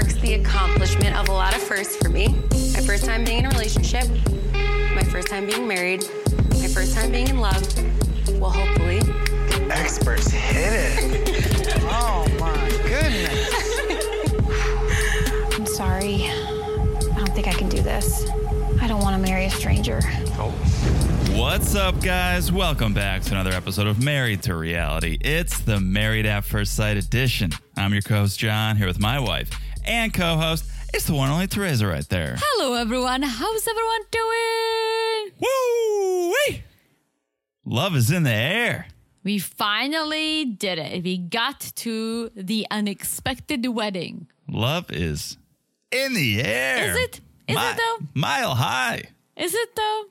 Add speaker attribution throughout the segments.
Speaker 1: marks the accomplishment of a lot of firsts for me. My first time being in a relationship, my first time being married, my first time being in love. Well, hopefully.
Speaker 2: Experts hit it. oh my goodness.
Speaker 3: I'm sorry. I don't think I can do this. I don't want to marry a stranger. Oh.
Speaker 4: What's up, guys? Welcome back to another episode of Married to Reality. It's the Married at First Sight edition. I'm your co host, John, here with my wife and co host. It's the one and only Teresa right there.
Speaker 5: Hello, everyone. How's everyone doing?
Speaker 4: Woo! Love is in the air.
Speaker 5: We finally did it. We got to the unexpected wedding.
Speaker 4: Love is in the air.
Speaker 5: Is it? Is
Speaker 4: Mi-
Speaker 5: it though?
Speaker 4: Mile high.
Speaker 5: Is it though?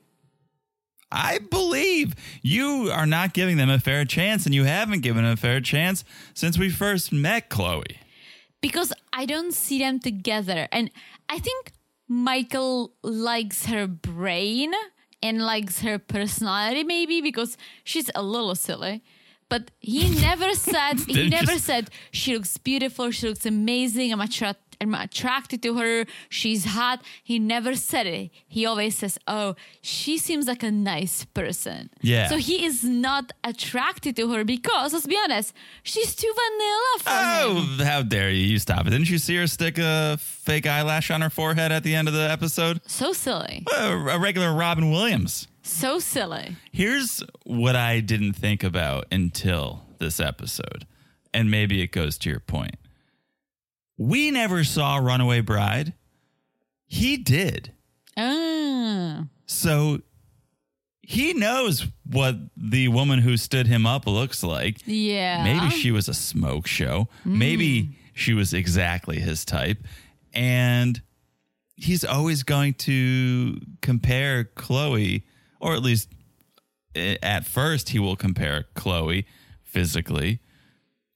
Speaker 4: I believe you are not giving them a fair chance, and you haven't given them a fair chance since we first met Chloe.
Speaker 5: Because I don't see them together. And I think Michael likes her brain and likes her personality, maybe because she's a little silly. But he never said he never said she looks beautiful, she looks amazing, I'm attra- I'm attracted to her, she's hot. He never said it. He always says, Oh, she seems like a nice person.
Speaker 4: Yeah.
Speaker 5: So he is not attracted to her because, let's be honest, she's too vanilla for oh, him.
Speaker 4: Oh, how dare you! You stop it. Didn't you see her stick a fake eyelash on her forehead at the end of the episode?
Speaker 5: So silly.
Speaker 4: A regular Robin Williams.
Speaker 5: So silly.
Speaker 4: Here's what I didn't think about until this episode, and maybe it goes to your point. We never saw Runaway Bride. He did.
Speaker 5: Ah.
Speaker 4: So he knows what the woman who stood him up looks like.
Speaker 5: Yeah.
Speaker 4: Maybe she was a smoke show. Maybe she was exactly his type. And he's always going to compare Chloe, or at least eh, at first, he will compare Chloe physically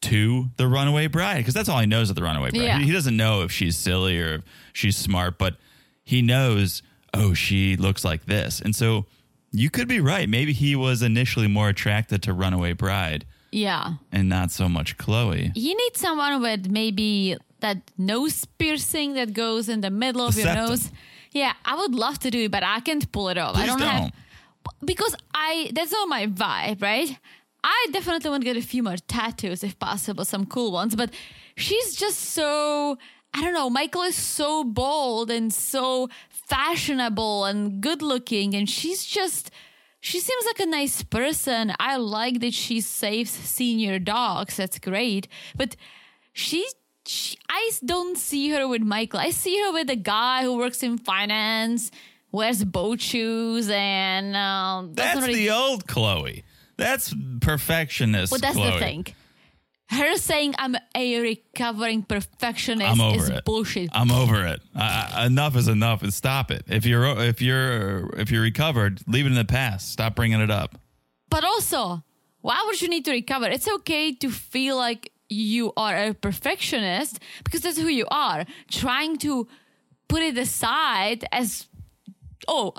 Speaker 4: to the runaway bride because that's all he knows of the runaway bride.
Speaker 5: Yeah.
Speaker 4: He, he doesn't know if she's silly or if she's smart, but he knows, oh, she looks like this. And so you could be right. Maybe he was initially more attracted to runaway bride
Speaker 5: Yeah.
Speaker 4: and not so much Chloe.
Speaker 5: You need someone with maybe that nose piercing that goes in the middle of
Speaker 4: The
Speaker 5: your
Speaker 4: septum.
Speaker 5: nose. Yeah, I would love to do it, but I can't pull it off. I don't, have
Speaker 4: don't.
Speaker 5: because I that's not my vibe, right? I definitely want to get a few more tattoos if possible, some cool ones. But she's just so I don't know. Michael is so bold and so fashionable and good looking, and she's just she seems like a nice person. I like that she saves senior dogs. That's great. But she, she I don't see her with Michael. I see her with a guy who works in finance, wears boat shoes, and um,
Speaker 4: That's
Speaker 5: really
Speaker 4: the old Chloe. That's perfectionist.
Speaker 5: But that's
Speaker 4: Chloe.
Speaker 5: the thing. Her saying I'm a recovering perfectionist
Speaker 4: I'm over
Speaker 5: is
Speaker 4: it.
Speaker 5: bullshit.
Speaker 4: I'm over it. Uh, enough is enough, and stop it. If you're if you're if you're recovered, leave it in the past. Stop bringing it up.
Speaker 5: But also, why would you need to recover? It's okay to feel like you are a perfectionist because that's who you are. Trying to put it aside as, oh,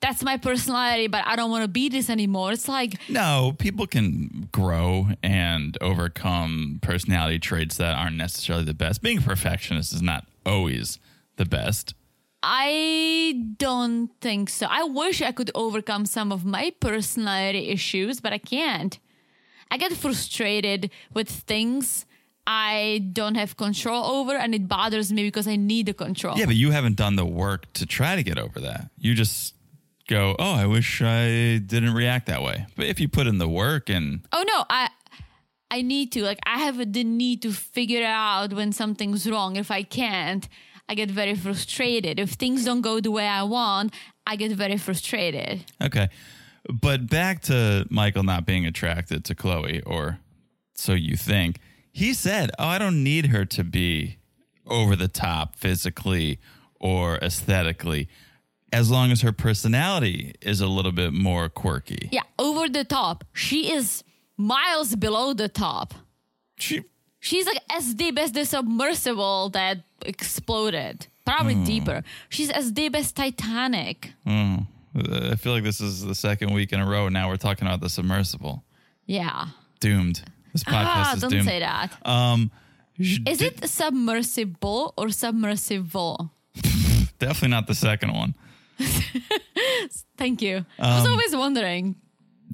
Speaker 5: that's my personality, but I don't want to be this anymore. It's like,
Speaker 4: No, people can grow and overcome personality traits that aren't necessarily the best. Being a perfectionist is not always the best.
Speaker 5: I don't think so. I wish I could overcome some of my personality issues, but I can't. I get frustrated with things I don't have control over, and it bothers me because I need the control.
Speaker 4: Yeah, but you haven't done the work to try to get over that. You just go, "Oh, I wish I didn't react that way." But if you put in the work and
Speaker 5: Oh no, I I need to. Like I have the need to figure out when something's wrong. If I can't, I get very frustrated. If things don't go the way I want, I get very frustrated.
Speaker 4: Okay. But back to Michael not being attracted to Chloe, or so you think. He said, Oh, I don't need her to be over the top physically or aesthetically, as long as her personality is a little bit more quirky.
Speaker 5: Yeah, over the top. She is miles below the top.
Speaker 4: She
Speaker 5: She's like as deep as the submersible that exploded. Probably deeper. She's as deep as Titanic.
Speaker 4: uh, I feel like this is the second week in a row now we're talking about the submersible.
Speaker 5: Yeah.
Speaker 4: Doomed. This podcast
Speaker 5: Ah,
Speaker 4: is
Speaker 5: don't
Speaker 4: doomed.
Speaker 5: say that.
Speaker 4: Um,
Speaker 5: Is it submersible or submersible?
Speaker 4: definitely not the second one?
Speaker 5: Thank you. I was
Speaker 4: Um,
Speaker 5: always wondering.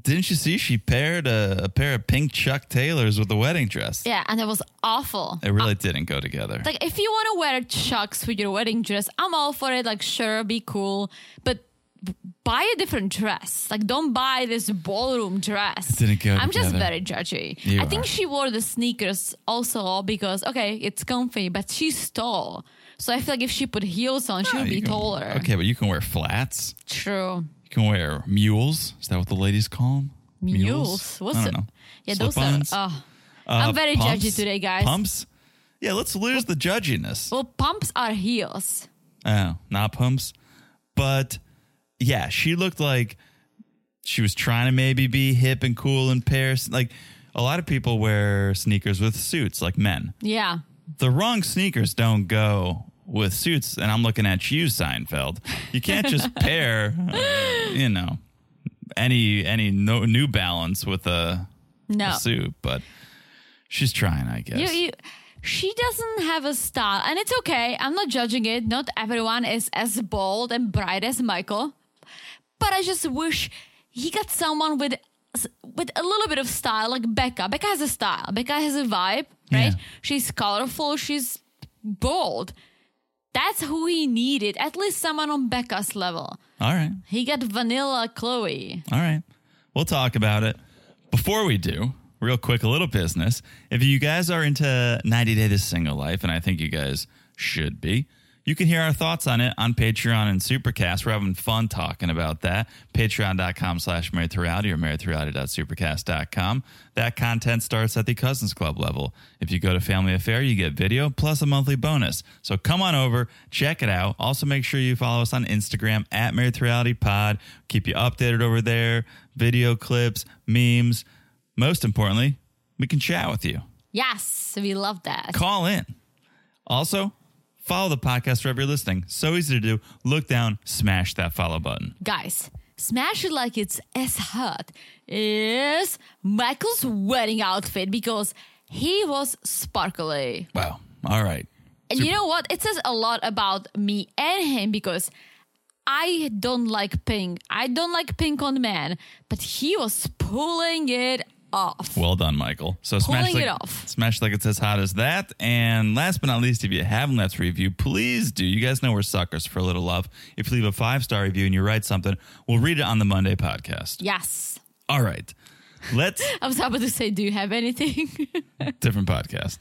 Speaker 4: Didn't you see she paired a, a pair of pink Chuck Taylors with the wedding dress?
Speaker 5: Yeah, and it was awful.
Speaker 4: It really didn't go together.
Speaker 5: Like, if you want to wear chucks with your wedding dress, I'm all for it. Like, sure, be cool, but buy a different dress. Like, don't buy this ballroom dress.
Speaker 4: didn't go
Speaker 5: I'm just very judgy.
Speaker 4: You
Speaker 5: I think
Speaker 4: are.
Speaker 5: she wore the sneakers also because okay, it's comfy, but she's tall. So I feel like if she put heels on, she
Speaker 4: Oh,
Speaker 5: would be
Speaker 4: can-
Speaker 5: taller.
Speaker 4: Okay, but you can wear flats.
Speaker 5: True.
Speaker 4: You can wear mules. Is that what the ladies call them?
Speaker 5: Mules. What's
Speaker 4: I don't
Speaker 5: it?
Speaker 4: know.
Speaker 5: Yeah, those
Speaker 4: Slip-ons?
Speaker 5: are. Oh,
Speaker 4: Uh,
Speaker 5: I'm very
Speaker 4: pumps?
Speaker 5: judgy today, guys.
Speaker 4: Pumps? Yeah, let's lose the judginess.
Speaker 5: well, pumps are heels.
Speaker 4: Oh, not pumps. But yeah, she looked like she was trying to maybe be hip and cool in Paris. Like a lot of people wear sneakers with suits, like men.
Speaker 5: Yeah.
Speaker 4: The wrong sneakers don't go with suits. And I'm looking at you, Seinfeld. You can't just pair, uh, you know, any any no, New Balance with a,
Speaker 5: No.
Speaker 4: a suit. But she's trying, I guess.
Speaker 5: You, you, she doesn't have a style, and it's okay. I'm not judging it. Not everyone is as bold and bright as Michael, but I just wish he got someone with with a little bit of style, like Becca. Becca has a style. Becca has a vibe, right?
Speaker 4: Yeah.
Speaker 5: She's colorful. She's bold. That's who he needed. At least someone on Becca's level.
Speaker 4: All right.
Speaker 5: He got vanilla Chloe.
Speaker 4: All right. We'll talk about it. Before we do, real quick, a little business. If you guys are into 90 Day to Single Life, and I think you guys should be, you can hear our thoughts on it on Patreon and Supercast. We're having fun talking about that. Patreon.com slash reality or married That content starts at the Cousins Club level. If you go to Family Affair, you get video plus a monthly bonus. So come on over, check it out. Also, make sure you follow us on Instagram at Married Pod. Keep you updated over there, video clips, memes. Most importantly, we can chat with you.
Speaker 5: Yes, we love that.
Speaker 4: Call in. Also, follow the podcast wherever you're listening. So easy to do. Look down, smash that follow button.
Speaker 5: Guys, smash it like it's as hot is Michael's wedding outfit because he was sparkly.
Speaker 4: Wow. All right.
Speaker 5: And you know what? It says a lot about me and him because I don't like pink. I don't like pink on men, but he was pulling it off.
Speaker 4: Well done, Michael. So smash like,
Speaker 5: it off.
Speaker 4: smash like it's as hot as that. And last but not least, if you haven't left a review, please do. You guys know we're suckers for a little love. If you leave a five star review and you write something, we'll read it on the Monday podcast.
Speaker 5: Yes.
Speaker 4: All right. Let's
Speaker 5: I was about to say, do you have anything?
Speaker 4: different podcast.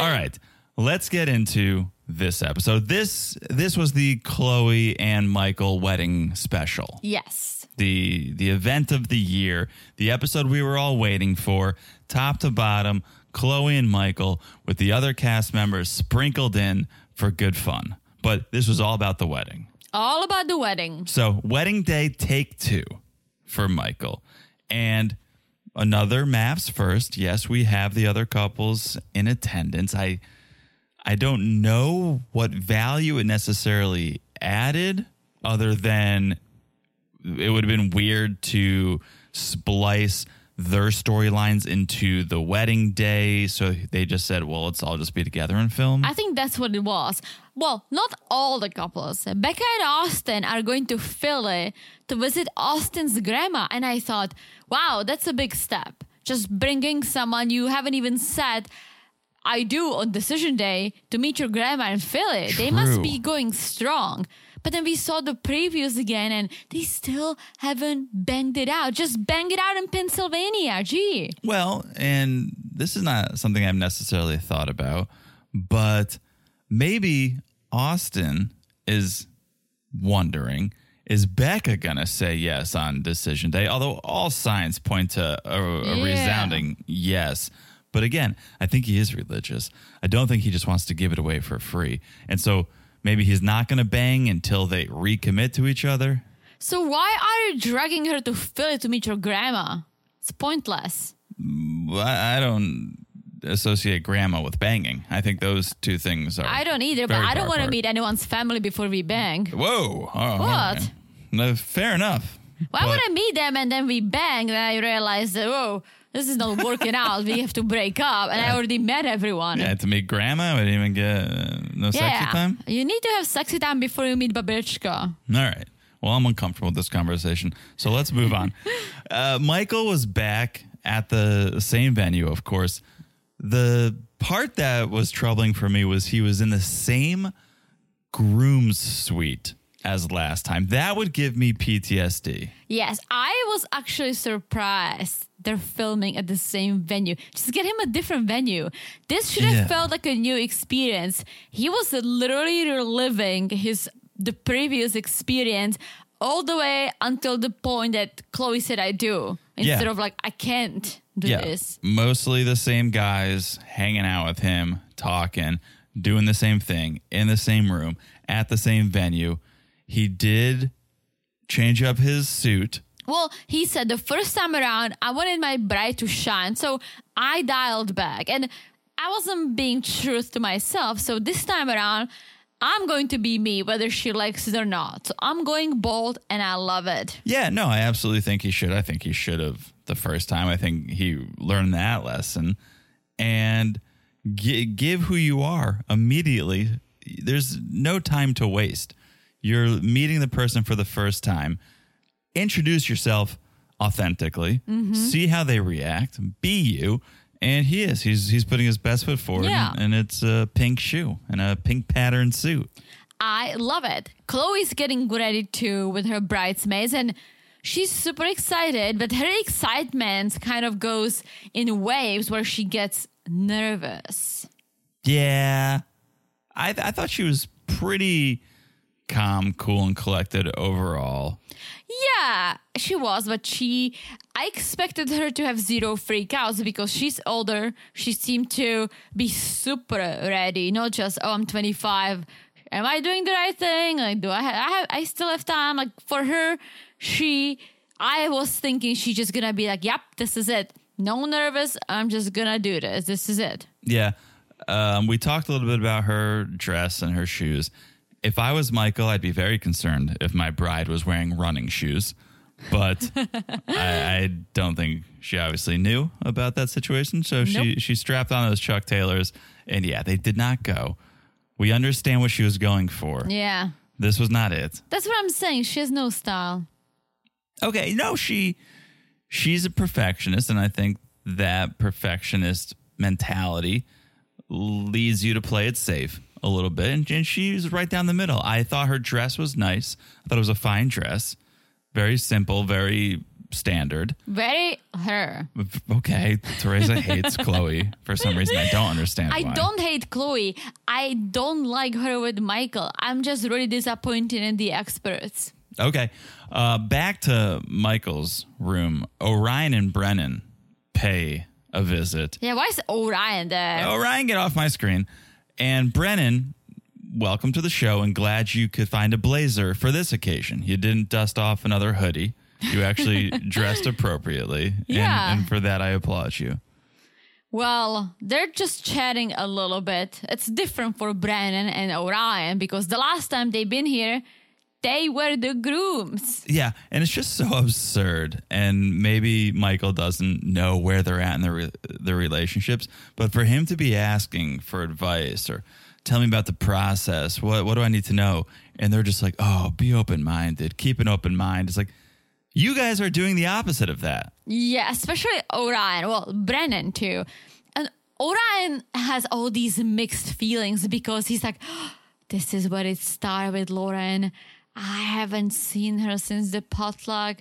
Speaker 4: All right. Let's get into this episode. This this was the Chloe and Michael wedding special.
Speaker 5: yes.
Speaker 4: The the event of the year, the episode we were all waiting for, top to bottom, Chloe and Michael with the other cast members sprinkled in for good fun. But this was all about the wedding.
Speaker 5: All about the wedding.
Speaker 4: So, wedding day take 2 for Michael. And another MAFS first. Yes, we have the other couples in attendance. I I don't know what value it necessarily added other than it would have been weird to splice their storylines into the wedding day. So they just said, well, let's all just be together and film.
Speaker 5: I think that's what it was. Well, not all the couples. Becca and Austin are going to Philly to visit Austin's grandma. And I thought, wow, that's a big step. Just bringing someone you haven't even said, I do on decision day to meet your grandma in Philly. They must be going strong. But then we saw the previews again and they still haven't banged it out. Just bang it out in Pennsylvania. Gee.
Speaker 4: Well, and this is not something I've necessarily thought about, but maybe Austin is wondering is Becca going to say yes on decision day? Although all signs point to a, a
Speaker 5: Yeah.
Speaker 4: resounding yes. But again, I think he is religious. I don't think he just wants to give it away for free. And so maybe he's not going to bang until they recommit to each other.
Speaker 5: So why are you dragging her to Philly to meet your grandma? It's pointless.
Speaker 4: Mm, I, I don't associate grandma with banging. I think those two things are.
Speaker 5: I don't either, but I don't want to meet anyone's family before we bang.
Speaker 4: Whoa! Oh,
Speaker 5: What?
Speaker 4: okay. No, fair enough.
Speaker 5: Why
Speaker 4: But-
Speaker 5: would I meet them and then we bang? Then I realize that, oh, this is not working out. We have to break up. And I already met everyone.
Speaker 4: Yeah, to meet grandma, we didn't even get uh, no sexy time.
Speaker 5: You need to have sexy time before you meet Babichka.
Speaker 4: All right. Well, I'm uncomfortable with this conversation. So let's move on. uh, Michael was back at the same venue, of course. The part that was troubling for me was he was in the same groom's suite as last time. That would give me PTSD.
Speaker 5: Yes, I was actually surprised they're filming at the same venue. Just get him a different venue. This should have
Speaker 4: Yeah.
Speaker 5: felt like a new experience. He was literally reliving his the previous experience all the way until the point that Chloe said I do. Instead
Speaker 4: Yeah.
Speaker 5: of like I can't do
Speaker 4: yeah.
Speaker 5: this.
Speaker 4: Mostly the same guys hanging out with him, talking, doing the same thing in the same room at the same venue. He did change up his suit.
Speaker 5: Well, he said the first time around, I wanted my bride to shine. So I dialed back and I wasn't being truth to myself. So this time around, I'm going to be me, whether she likes it or not. So I'm going bold and I love it.
Speaker 4: Yeah, no, I absolutely think he should. I think he should have the first time. I think he learned that lesson and gi- give who you are immediately. There's no time to waste. You're meeting the person for the first time. Introduce yourself authentically. Mm-hmm. See how they react. Be you. And he is. He's he's putting his best foot forward.
Speaker 5: Yeah.
Speaker 4: And, and it's a pink shoe and a pink pattern suit.
Speaker 5: I love it. Chloe's getting ready too with her bridesmaids and she's super excited, but her excitement kind of goes in waves where she gets nervous.
Speaker 4: Yeah. I I thought she was pretty calm, cool, and collected overall.
Speaker 5: Yeah, she was, but she. I expected her to have zero freakouts because she's older. She seemed to be super ready, not just oh, I'm 25. Am I doing the right thing? Like, do I have? I have. I still have time. Like for her, she. I was thinking she's just gonna be like, "Yep, this is it. No nervous. I'm just gonna do this. This is it."
Speaker 4: Yeah. Um, we talked a little bit about her dress and her shoes. If I was Michael, I'd be very concerned if my bride was wearing running shoes. But I, I don't think she obviously knew about that situation. So she, she strapped on those Chuck Taylors, and yeah, they did not go. We understand what she was going for.
Speaker 5: Yeah,
Speaker 4: This was not it.
Speaker 5: that's what I'm saying. She has no style.
Speaker 4: Okay, no, she she's a perfectionist, and I think that perfectionist mentality leads you to play it safe a little bit. And, and she's right down the middle. I thought her dress was nice. I thought it was a fine dress, very simple, very standard.
Speaker 5: Very her.
Speaker 4: Okay, Teresa hates Chloe for some reason. I don't understand.
Speaker 5: I
Speaker 4: why.
Speaker 5: don't hate Chloe. I don't like her with Michael. I'm just really disappointed in the experts.
Speaker 4: Okay. Uh, back to Michael's room. Orion and Brennan pay a visit.
Speaker 5: Yeah, why is Orion there?
Speaker 4: Orion, get off my screen. And Brennan, welcome to the show and glad you could find a blazer for this occasion. You didn't dust off another hoodie. You actually dressed appropriately. And-
Speaker 5: Yeah.
Speaker 4: And, for that, I applaud you.
Speaker 5: Well, they're just chatting a little bit. It's different for Brennan and Orion because the last time they've been here, they were the grooms.
Speaker 4: Yeah. And it's just so absurd. And maybe Michael doesn't know where they're at in their, re- their relationships. But for him to be asking for advice or tell me about the process, what, what do I need to know? And they're just like, oh, be open minded, keep an open mind. It's like, you guys are doing the opposite of that.
Speaker 5: Yeah, especially Orion. Well, Brennan too. And Orion has all these mixed feelings because he's like, this is where it started with Lauren. I haven't seen her since the potluck.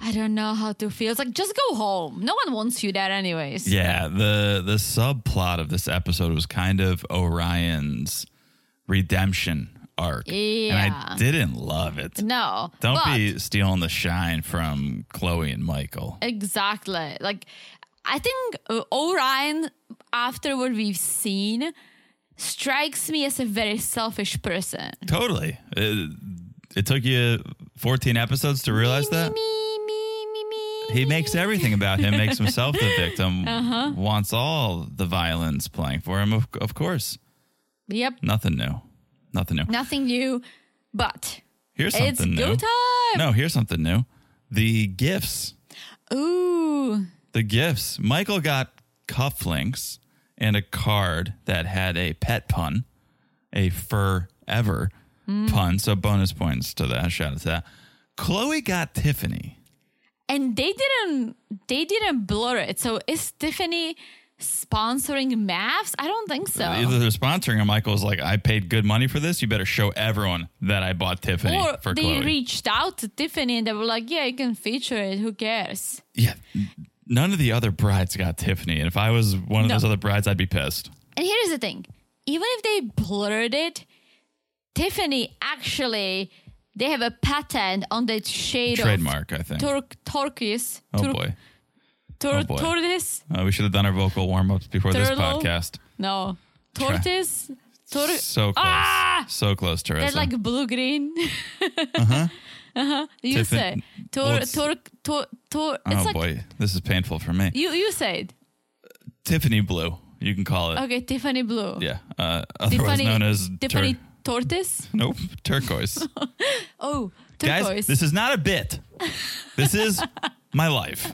Speaker 5: I don't know how to feel. It's like, just go home. No one wants you there, anyways.
Speaker 4: Yeah, the the subplot of this episode was kind of Orion's redemption arc. And I didn't love it.
Speaker 5: No.
Speaker 4: Don't be stealing the shine from Chloe and Michael.
Speaker 5: Exactly. Like, I think uh, Orion, after what we've seen, strikes me as a very selfish person.
Speaker 4: Totally. It, it took you 14 episodes to realize that?
Speaker 5: Me, me, me, me.
Speaker 4: He makes everything about him, makes himself the victim,
Speaker 5: Uh-huh.
Speaker 4: wants all the violence playing for him, of, of course.
Speaker 5: Yep.
Speaker 4: Nothing new. Nothing new.
Speaker 5: Nothing new, but
Speaker 4: Here's
Speaker 5: it's
Speaker 4: something
Speaker 5: go
Speaker 4: new.
Speaker 5: time.
Speaker 4: No, here's something new. The gifts.
Speaker 5: Ooh.
Speaker 4: the gifts. Michael got cufflinks and a card that had a pet pun, a forever Mm. pun. So bonus points to that. Shout out to that. Chloe got Tiffany.
Speaker 5: and they didn't they didn't blur it. So is Tiffany sponsoring MAFS? I don't think so.
Speaker 4: Either they're sponsoring, and Michael's like, "I paid good money for this. You better show everyone that I bought Tiffany
Speaker 5: or
Speaker 4: for
Speaker 5: they
Speaker 4: Chloe."
Speaker 5: reached out to Tiffany and they were like, "Yeah, you can feature it. Who cares?"
Speaker 4: yeah, none of the other brides got Tiffany, and if I was one of
Speaker 5: No.
Speaker 4: those other brides, I'd be pissed.
Speaker 5: And here's the thing: even if they blurred it, Tiffany actually they have a patent on the shade
Speaker 4: Trademark, I think.
Speaker 5: of turquoise.
Speaker 4: oh
Speaker 5: tur-
Speaker 4: boy,
Speaker 5: tur-
Speaker 4: Oh,
Speaker 5: tortoise?
Speaker 4: uh, we should have done our vocal warm ups before this podcast.
Speaker 5: No, tortoise. Tur-
Speaker 4: So close,
Speaker 5: Ah!
Speaker 4: so close, Teresa.
Speaker 5: That's like blue green. uh huh. Uh huh. You
Speaker 4: Tiffin-
Speaker 5: say tor
Speaker 4: what's-
Speaker 5: tor tor tor. It's
Speaker 4: oh
Speaker 5: like
Speaker 4: boy, this is painful for me.
Speaker 5: you you said
Speaker 4: Tiffany blue, you can call it.
Speaker 5: okay. Tiffany blue.
Speaker 4: Yeah, uh, otherwise
Speaker 5: Tiffany
Speaker 4: known as
Speaker 5: Tiffany
Speaker 4: tur-
Speaker 5: tortoise.
Speaker 4: nope, turquoise.
Speaker 5: Oh, turquoise.
Speaker 4: Guys, this is not a bit. This is my life.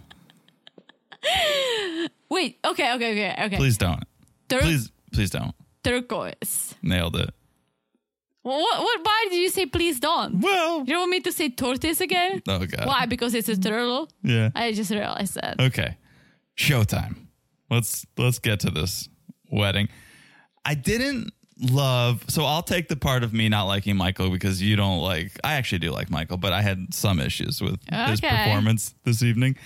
Speaker 5: Wait. Okay. Okay. Okay. Okay.
Speaker 4: Please don't.
Speaker 5: Tur-
Speaker 4: Please, please don't.
Speaker 5: turquoise.
Speaker 4: Nailed it.
Speaker 5: What, what? Why did you say please don't?
Speaker 4: Well,
Speaker 5: You don't want me to say tortoise again?
Speaker 4: oh god.
Speaker 5: Why? Because it's a turtle.
Speaker 4: Yeah.
Speaker 5: I just realized that.
Speaker 4: Okay. Showtime. Let's let's get to this wedding. I didn't love so I'll take the part of me not liking Michael because you don't like I actually do like Michael, but I had some issues with his performance this evening.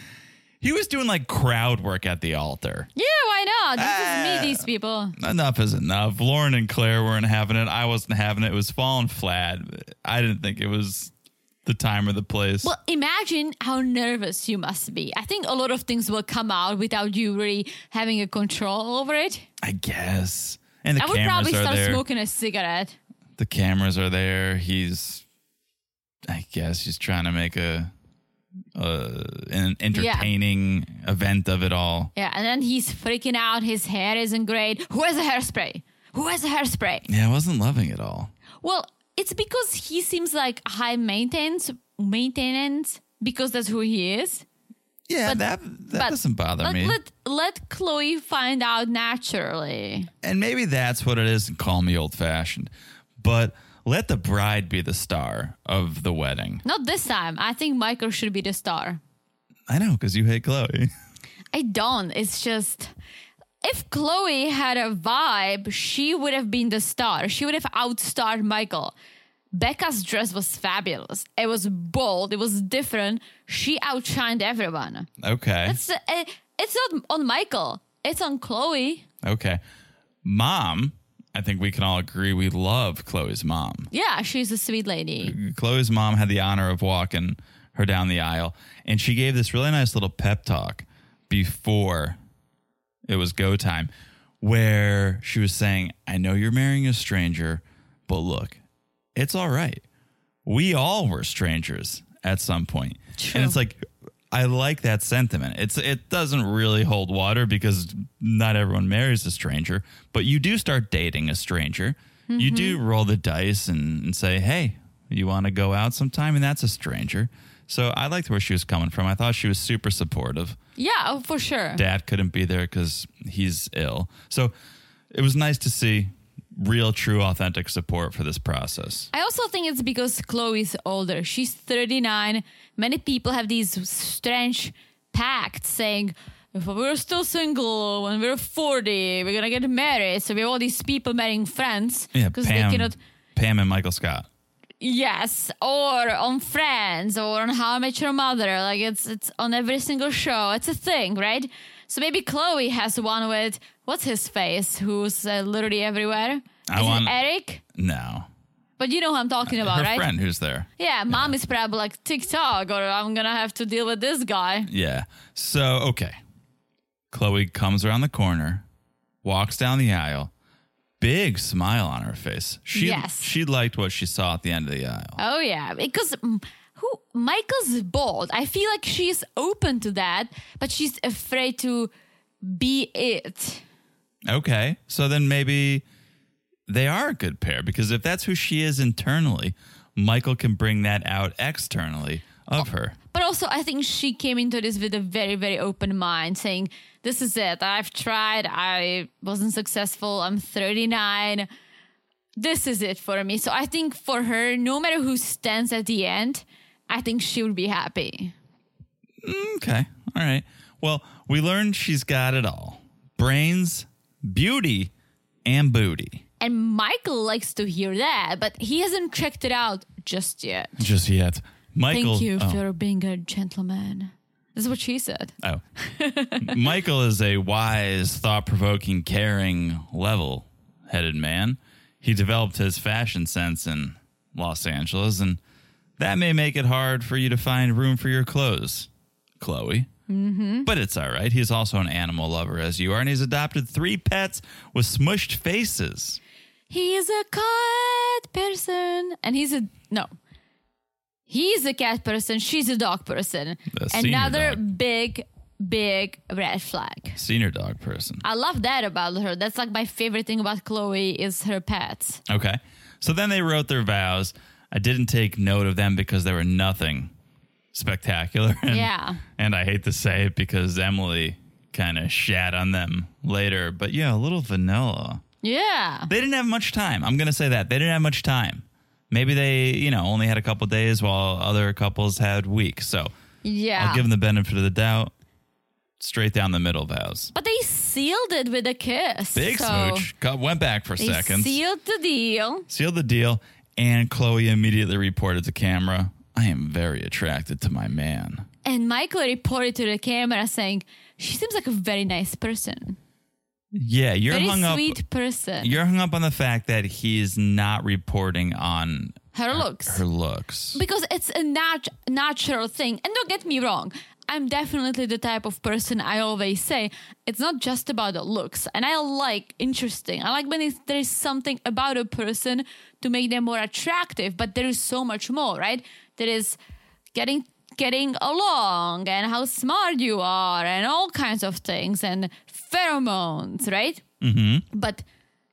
Speaker 4: He was doing like crowd work at the altar.
Speaker 5: Yeah. Why not? This
Speaker 4: Ah.
Speaker 5: is me. These people.
Speaker 4: Enough is enough. Lauren and Claire weren't having it. I wasn't having it. It was falling flat. I didn't think it was the time or the place.
Speaker 5: Well, imagine how nervous you must be. I think a lot of things will come out without you really having a control over it.
Speaker 4: I guess. And the
Speaker 5: I would
Speaker 4: cameras
Speaker 5: probably
Speaker 4: are
Speaker 5: start
Speaker 4: there.
Speaker 5: smoking a cigarette.
Speaker 4: the cameras are there. He's, I guess, he's trying to make a, uh, an entertaining event of it all.
Speaker 5: Yeah, and then he's freaking out. His hair isn't great. Who has a hairspray? Who has a hairspray?
Speaker 4: Yeah, I wasn't loving it all.
Speaker 5: Well, it's because he seems like high maintenance, maintenance because that's who he is.
Speaker 4: Yeah,
Speaker 5: But-
Speaker 4: that that
Speaker 5: but
Speaker 4: doesn't bother
Speaker 5: let,
Speaker 4: me.
Speaker 5: Let let Chloe find out naturally.
Speaker 4: and maybe that's what it is. And call me old fashioned, but let the bride be the star of the wedding.
Speaker 5: Not this time. I think Michael should be the star.
Speaker 4: I know because you hate Chloe.
Speaker 5: I don't. It's just if Chloe had a vibe, she would have been the star. She would have outstarred Michael. Becca's dress was fabulous. It was bold. It was different. She outshined everyone.
Speaker 4: Okay.
Speaker 5: It's uh, it's not on Michael. It's on Chloe.
Speaker 4: Okay. Mom, I think we can all agree we love Chloe's mom.
Speaker 5: Yeah, she's a sweet lady.
Speaker 4: Chloe's mom had the honor of walking her down the aisle, and she gave this really nice little pep talk before it was go time, where she was saying, I know you're marrying a stranger, but look, it's all right. We all were strangers at some point.
Speaker 5: True.
Speaker 4: And it's like, I like that sentiment. It's it doesn't really hold water because not everyone marries a stranger, but you do start dating a stranger. You do mm-hmm. roll the dice and, and say, "Hey, you want to go out sometime?" And that's a stranger. So I liked where she was coming from. I thought she was super supportive.
Speaker 5: Yeah, oh, for sure.
Speaker 4: Dad couldn't be there because he's ill. So it was nice to see real, true, authentic support for this process.
Speaker 5: I also think it's because Chloe's older. She's 39. Many people have these strange pacts saying, if we're still single when we're 40, we're going to get married. So we have all these people marrying friends
Speaker 4: Yeah,
Speaker 5: because they cannot.
Speaker 4: Pam and Michael Scott.
Speaker 5: Yes, or on Friends, or on How I Met Your Mother. Like it's it's on every single show. It's a thing, right? So maybe Chloe has one with what's his face, who's uh, literally everywhere.
Speaker 4: I
Speaker 5: Is
Speaker 4: want-
Speaker 5: it Eric?
Speaker 4: No,
Speaker 5: But you know who I'm talking about,
Speaker 4: her
Speaker 5: right?
Speaker 4: friend who's there.
Speaker 5: Yeah, mom is probably like TikTok, or I'm gonna have to deal with this guy.
Speaker 4: Yeah. So, okay. Chloe comes around the corner, walks down the aisle, big smile on her face. She
Speaker 5: Yes.
Speaker 4: she liked what she saw at the end of the aisle.
Speaker 5: Oh yeah, because mm, who Michael's bold. I feel like she's open to that, but she's afraid to be it.
Speaker 4: Okay. So then maybe they are a good pair because if that's who she is internally, Michael can bring that out externally of her.
Speaker 5: But also, I think she came into this with a very, very open mind, saying, This is it. I've tried. I wasn't successful. I'm 39. This is it for me. So I think for her, no matter who stands at the end, I think she would be happy.
Speaker 4: Mm, okay. All right. Well, we learned she's got it all brains, beauty, and booty.
Speaker 5: And Michael likes to hear that, but he hasn't checked it out just yet.
Speaker 4: Just yet. Michael.
Speaker 5: Thank you
Speaker 4: oh.
Speaker 5: for being a gentleman. This is what she said.
Speaker 4: Oh. Michael is a wise, thought provoking, caring, level headed man. He developed his fashion sense in Los Angeles, and that may make it hard for you to find room for your clothes, Chloe. Mm-hmm. But it's all right. He's also an animal lover, as you are, and he's adopted three pets with smushed faces.
Speaker 5: He's a cat person. And he's a, no. He's a cat person. She's a dog person.
Speaker 4: The
Speaker 5: Another
Speaker 4: dog.
Speaker 5: big, big red flag.
Speaker 4: Senior dog person.
Speaker 5: I love that about her. That's like my favorite thing about Chloe is her pets.
Speaker 4: Okay. So then they wrote their vows. I didn't take note of them because they were nothing spectacular. And,
Speaker 5: Yeah.
Speaker 4: And I hate to say it because Emily kind of shat on them later. But yeah, a little vanilla.
Speaker 5: Yeah.
Speaker 4: They didn't have much time. I'm going to say that. They didn't have much time. Maybe they, you know, only had a couple days while other couples had weeks. So
Speaker 5: Yeah.
Speaker 4: I'll give them the benefit of the doubt. Straight down the middle vows.
Speaker 5: but they sealed it with a kiss.
Speaker 4: Big
Speaker 5: so
Speaker 4: smooch. Got, went back for seconds.
Speaker 5: sealed the deal.
Speaker 4: sealed the deal, and Chloe immediately reported to camera, I am very attracted to my man.
Speaker 5: And Michael reported to the camera saying, she seems like a very nice person.
Speaker 4: Yeah, you're
Speaker 5: Very
Speaker 4: hung
Speaker 5: sweet
Speaker 4: up.
Speaker 5: person.
Speaker 4: You're hung up on the fact that he's not reporting on
Speaker 5: her looks.
Speaker 4: her looks.
Speaker 5: because it's a nat- natural thing. And don't get me wrong, I'm definitely the type of person I always say it's not just about the looks. And I like interesting. I like when there is something about a person to make them more attractive, but there is so much more, right? There is getting getting along and how smart you are and all kinds of things and pheromones, right? Mm-hmm. But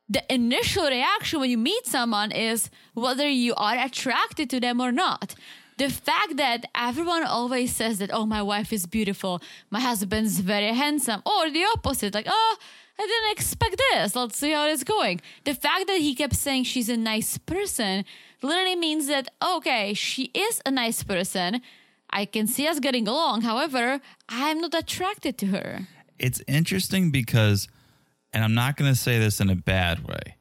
Speaker 5: the initial reaction when you meet someone is whether you are attracted to them or not. The fact that everyone always says that, oh, my wife is beautiful, my husband's very handsome, or the opposite, like, oh, I didn't expect this. Let's see how it's going. The fact that he kept saying she's a nice person literally means that, oh, okay, she is a nice person. I can see us getting along. However, I'm not attracted to her.
Speaker 4: It's interesting because, and I'm not going to say this in a bad way,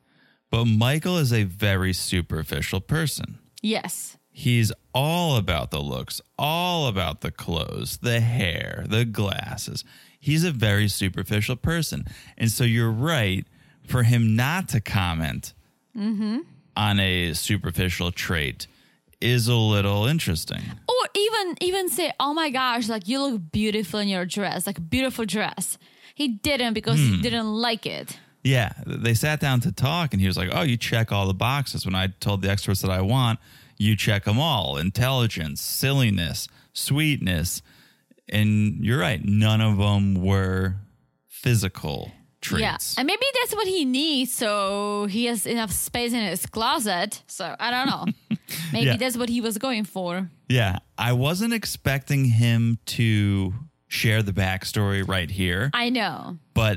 Speaker 4: but Michael is a very superficial person.
Speaker 5: Yes.
Speaker 4: He's all about the looks, all about the clothes, the hair, the glasses. He's a very superficial person. And so you're right for him not to comment mm-hmm. On a superficial trait is a little interesting.
Speaker 5: or even even say oh my gosh like you look beautiful in your dress like beautiful dress he didn't because he hmm. didn't like it
Speaker 4: Yeah, they sat down to talk, and he was like, "Oh, you check all the boxes." When I told the experts that I want, you check them all: intelligence, silliness, sweetness, and you're right. None of them were physical traits.
Speaker 5: yeah and maybe that's what he needs so he has enough space in his closet so i don't know maybe
Speaker 4: Yeah.
Speaker 5: that's what he was going for
Speaker 4: Yeah, I wasn't expecting him to share the backstory right here,
Speaker 5: i know
Speaker 4: but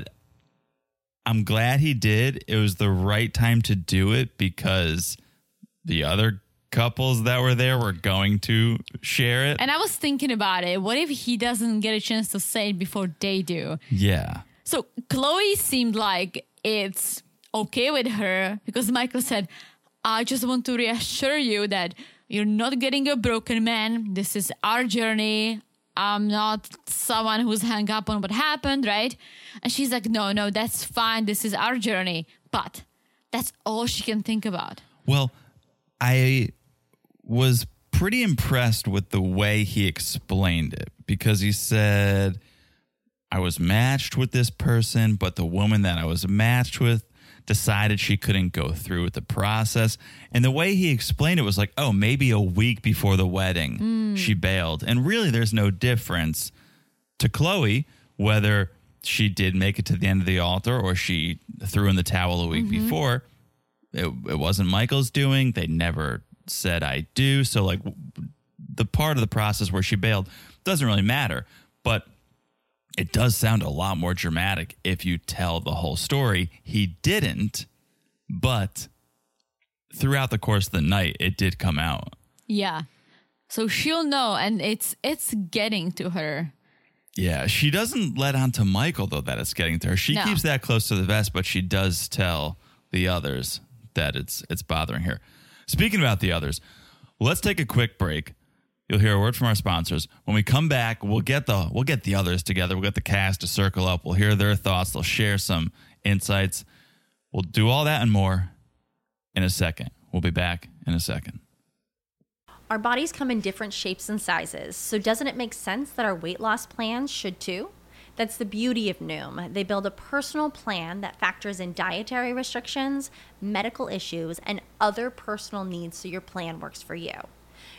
Speaker 4: I'm glad he did. It was the right time to do it because the other couples that were there were going to share it.
Speaker 5: and i was thinking about it what if he doesn't get a chance to say it before they do
Speaker 4: yeah.
Speaker 5: So Chloe seemed like it's okay with her because Michael said, I just want to reassure you that you're not getting a broken man. This is our journey. I'm not someone who's hung up on what happened, right? And she's like, No, no, that's fine. This is our journey. But that's all she can think about.
Speaker 4: Well, I was pretty impressed with the way he explained it because he said, I was matched with this person, but the woman that I was matched with decided she couldn't go through with the process. And the way he explained it was like, oh, maybe a week before the wedding, mm. she bailed. And really, there's no difference to Chloe whether she did make it to the end of the altar or she threw in the towel a week mm-hmm. before. It, it wasn't Michael's doing. They never said I do. So, like, the part of the process where she bailed doesn't really matter. But it does sound a lot more dramatic if you tell the whole story. He didn't, but throughout the course of the night, it did come out.
Speaker 5: Yeah. So she'll know and it's it's getting to her.
Speaker 4: Yeah, she doesn't let on to Michael though that it's getting to her. She
Speaker 5: No.
Speaker 4: keeps that close to the vest, but she does tell the others that it's it's bothering her. Speaking about the others, let's take a quick break. You'll hear a word from our sponsors. When we come back, we'll get the we'll get the others together. We'll get the cast to circle up. We'll hear their thoughts. They'll share some insights. We'll do all that and more in a second. We'll be back in a second.
Speaker 6: Our bodies come in different shapes and sizes, so doesn't it make sense that our weight loss plans should too? That's the beauty of Noom. They build a personal plan that factors in dietary restrictions, medical issues, and other personal needs so your plan works for you.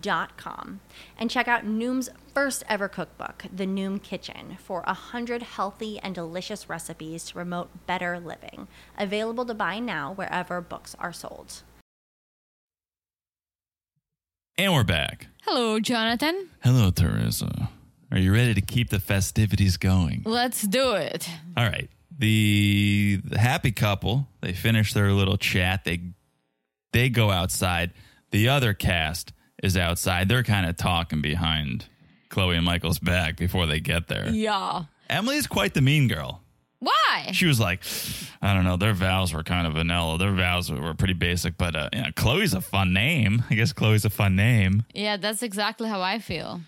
Speaker 6: dot com and check out Noom's first ever cookbook, The Noom Kitchen, for a hundred healthy and delicious recipes to promote better living. Available to buy now wherever books are sold.
Speaker 4: And we're back.
Speaker 5: Hello, Jonathan.
Speaker 4: Hello, Teresa. Are you ready to keep the festivities going?
Speaker 5: Let's do it.
Speaker 4: All right. The, the happy couple, they finish their little chat. They they go outside. The other cast is outside. They're kind of talking behind Chloe and Michael's back before they get there.
Speaker 5: Yeah.
Speaker 4: Emily's quite the mean girl.
Speaker 5: Why?
Speaker 4: She was like, I don't know, their vows were kind of vanilla. Their vows were pretty basic, but uh, you know, Chloe's a fun name. I guess Chloe's a fun name.
Speaker 5: Yeah, that's exactly how I feel.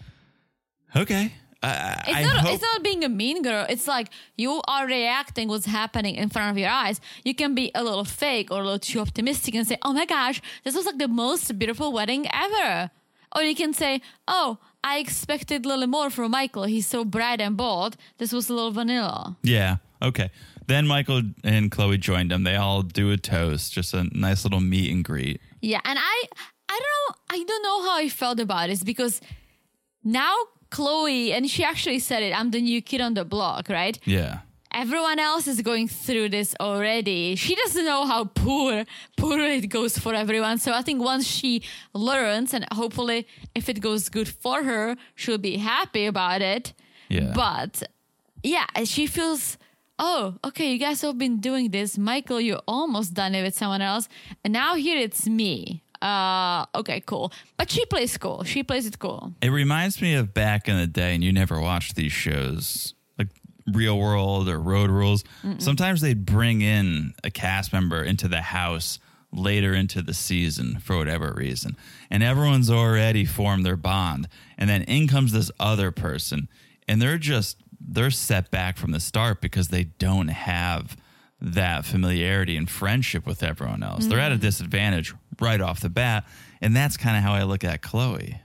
Speaker 4: Okay.
Speaker 5: It's
Speaker 4: I
Speaker 5: not.
Speaker 4: hope-
Speaker 5: It's not being a mean girl. It's like you are reacting what's happening in front of your eyes. You can be a little fake or a little too optimistic and say, "Oh my gosh, this was like the most beautiful wedding ever," or you can say, "Oh, I expected a little more from Michael. He's so bright and bold. This was a little vanilla."
Speaker 4: Yeah. Okay. Then Michael and Chloe joined them. They all do a toast, just a nice little meet and greet.
Speaker 5: Yeah, and I, I don't know, I don't know how I felt about it because now Chloe and she actually said it. I'm the new kid on the block, right?
Speaker 4: Yeah.
Speaker 5: everyone else is going through this already. She doesn't know how poor, poor it goes for everyone. So I think once she learns, and hopefully, if it goes good for her, she'll be happy about it.
Speaker 4: Yeah.
Speaker 5: But yeah, she feels. Oh, okay. You guys have been doing this, Michael. You almost done it with someone else, and now here it's me. Uh, okay, cool. But she plays cool. She plays it cool.
Speaker 4: It reminds me of back in the day, and you never watched these shows like Real World or Road Rules. Sometimes they'd bring in a cast member into the house later into the season for whatever reason, and everyone's already formed their bond, and then in comes this other person, and they're just they're set back from the start because they don't have that familiarity and friendship with everyone else. They're at a disadvantage right off the bat, and that's kind of how I look at Chloe.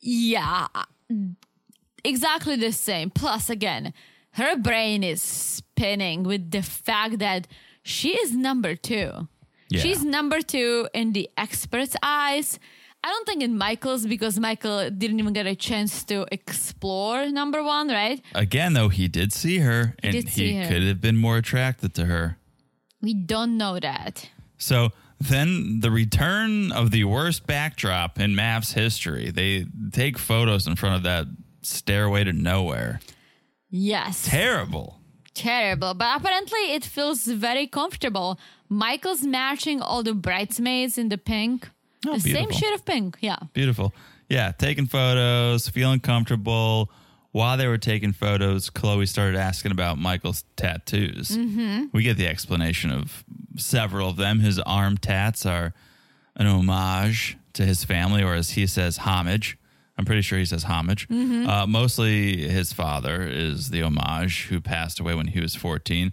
Speaker 5: Yeah, exactly the same. Plus, again, her brain is spinning with the fact that she is number two.
Speaker 4: Yeah.
Speaker 5: She's number two in the experts' eyes. I don't think in Michael's because Michael didn't even get a chance to explore number one, right?
Speaker 4: Again, though, he did see her, and
Speaker 5: did see
Speaker 4: he
Speaker 5: her.
Speaker 4: could have been more attracted to her.
Speaker 5: We don't know that.
Speaker 4: So then the return of the worst backdrop in MAFS history. They take photos in front of that stairway to nowhere.
Speaker 5: Yes.
Speaker 4: Terrible.
Speaker 5: terrible, but apparently it feels very comfortable. Michael's matching all the bridesmaids in the pink.
Speaker 4: Oh,
Speaker 5: the same shade of pink, yeah.
Speaker 4: Beautiful. Yeah, taking photos, feeling comfortable. While they were taking photos, Chloe started asking about Michael's tattoos. Mm-hmm. We get the explanation of several of them. His arm tats are an homage to his family, or as he says, homage. I'm pretty sure he says homage. Uh, mostly his father is the homage who passed away when he was 14.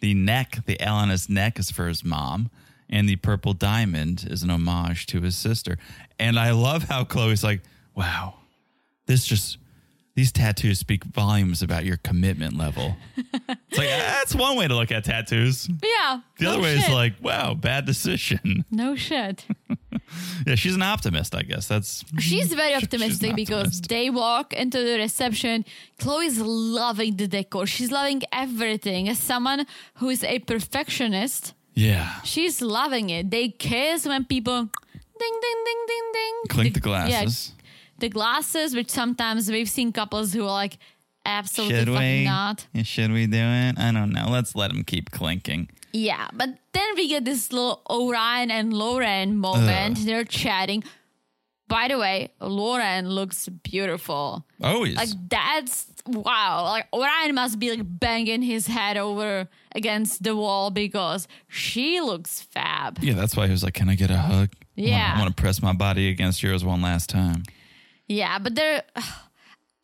Speaker 4: The neck, the L on his neck is for his mom. and the purple diamond is an homage to his sister. And I love how Chloe's like, wow, this just, these tattoos speak volumes about your commitment level. it's like, that's one way to look at tattoos.
Speaker 5: Yeah.
Speaker 4: The
Speaker 5: no
Speaker 4: other way
Speaker 5: shit.
Speaker 4: is like, wow, bad decision.
Speaker 5: no shit.
Speaker 4: Yeah, she's an optimist, I guess. That's
Speaker 5: She's very
Speaker 4: She's
Speaker 5: optimistic because
Speaker 4: optimist.
Speaker 5: they walk into the reception. Chloe's loving the decor. She's loving everything. As someone who is a perfectionist,
Speaker 4: yeah.
Speaker 5: she's loving it. They kiss when people ding ding ding ding ding
Speaker 4: Clink the glasses.
Speaker 5: Yeah, the glasses, which sometimes we've seen couples who are like absolutely
Speaker 4: Should
Speaker 5: fucking
Speaker 4: we?
Speaker 5: not.
Speaker 4: Should we do it? I don't know. Let's let them keep clinking.
Speaker 5: Yeah, but then we get this little Orion and Lauren moment. They're chatting. By the way, Lauren looks beautiful.
Speaker 4: Oh, Always.
Speaker 5: Like that's wow. Like Orion must be like banging his head over against the wall because she looks fab.
Speaker 4: yeah, that's why he was like, "Can I get a hug?"
Speaker 5: Yeah.
Speaker 4: I want to press my body against yours one last time.
Speaker 5: Yeah, but there,